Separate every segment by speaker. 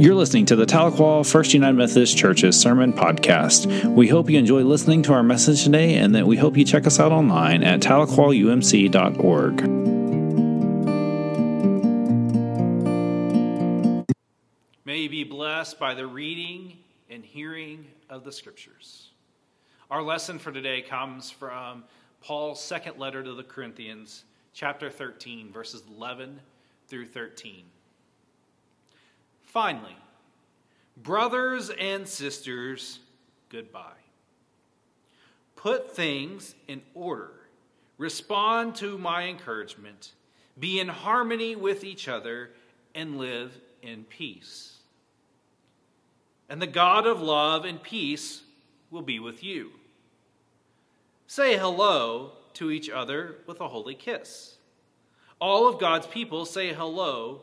Speaker 1: You're listening to the Tahlequah First United Methodist Church's Sermon Podcast. We hope you enjoy listening to our message today and that we hope you check us out online at tahlequahumc.org.
Speaker 2: May you be blessed by the reading and hearing of the Scriptures. Our lesson for today comes from Paul's second letter to the Corinthians, chapter 13, verses 11 through 13. Finally, brothers and sisters, goodbye. Put things in order. Respond to my encouragement. Be in harmony with each other and live in peace. And the God of love and peace will be with you. Say hello to each other with a holy kiss. All of God's people say hello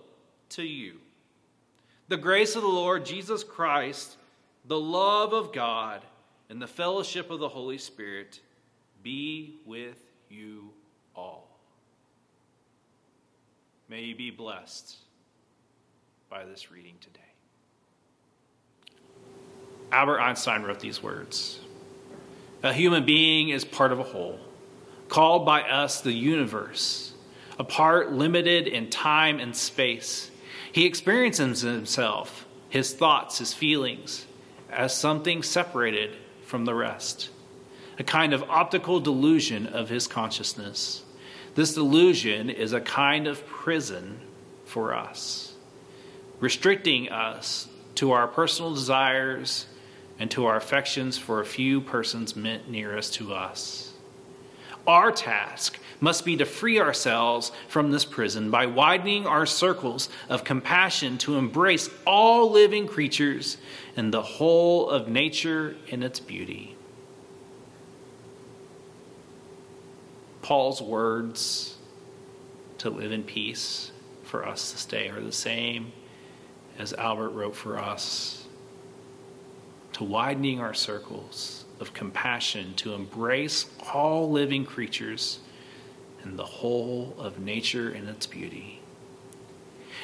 Speaker 2: to you. The grace of the Lord Jesus Christ, the love of God, and the fellowship of the Holy Spirit be with you all. May you be blessed by this reading today. Albert Einstein wrote these words A human being is part of a whole, called by us the universe, a part limited in time and space he experiences himself, his thoughts, his feelings, as something separated from the rest, a kind of optical delusion of his consciousness. This delusion is a kind of prison for us, restricting us to our personal desires and to our affections for a few persons meant nearest to us. Our task must be to free ourselves from this prison by widening our circles of compassion to embrace all living creatures and the whole of nature in its beauty. Paul's words to live in peace for us to stay are the same as Albert wrote for us to widening our circles of compassion to embrace all living creatures and the whole of nature and its beauty.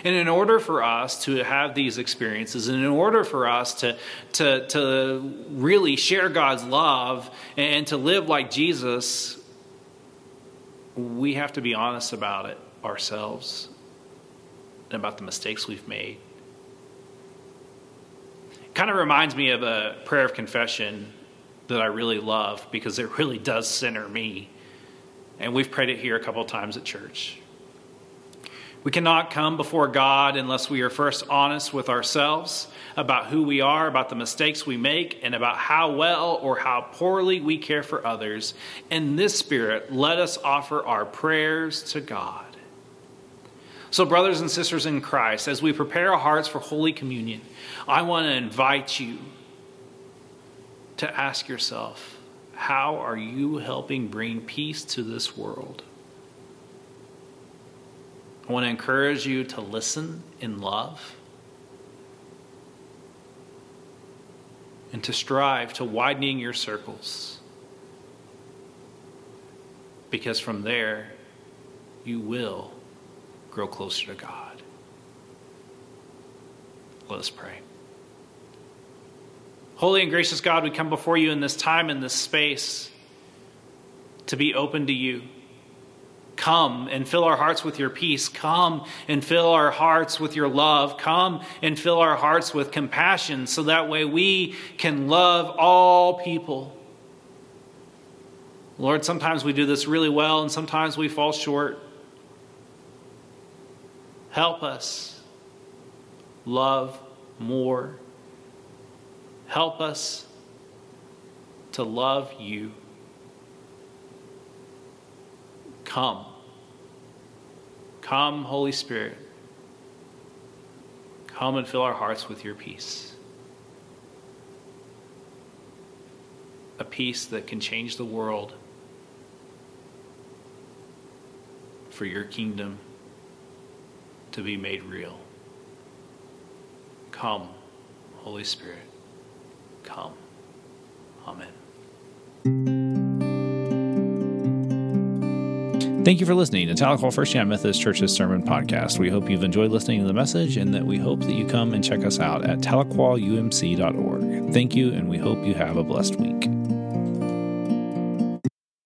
Speaker 2: And in order for us to have these experiences, and in order for us to, to, to really share God's love and to live like Jesus, we have to be honest about it ourselves and about the mistakes we've made. Kind of reminds me of a prayer of confession that I really love because it really does center me. And we've prayed it here a couple of times at church. We cannot come before God unless we are first honest with ourselves about who we are, about the mistakes we make, and about how well or how poorly we care for others. In this spirit, let us offer our prayers to God. So, brothers and sisters in Christ, as we prepare our hearts for Holy Communion, I want to invite you to ask yourself how are you helping bring peace to this world? I want to encourage you to listen in love and to strive to widening your circles. Because from there, you will grow closer to God. Let us pray. Holy and gracious God, we come before you in this time, in this space, to be open to you. Come and fill our hearts with your peace. Come and fill our hearts with your love. Come and fill our hearts with compassion so that way we can love all people. Lord, sometimes we do this really well and sometimes we fall short. Help us love more Help us to love you. Come. Come, Holy Spirit. Come and fill our hearts with your peace. A peace that can change the world for your kingdom to be made real. Come, Holy Spirit come. Amen.
Speaker 1: Thank you for listening to Tahlequah First United Methodist Church's Sermon Podcast. We hope you've enjoyed listening to the message and that we hope that you come and check us out at tahlequahumc.org. Thank you, and we hope you have a blessed week.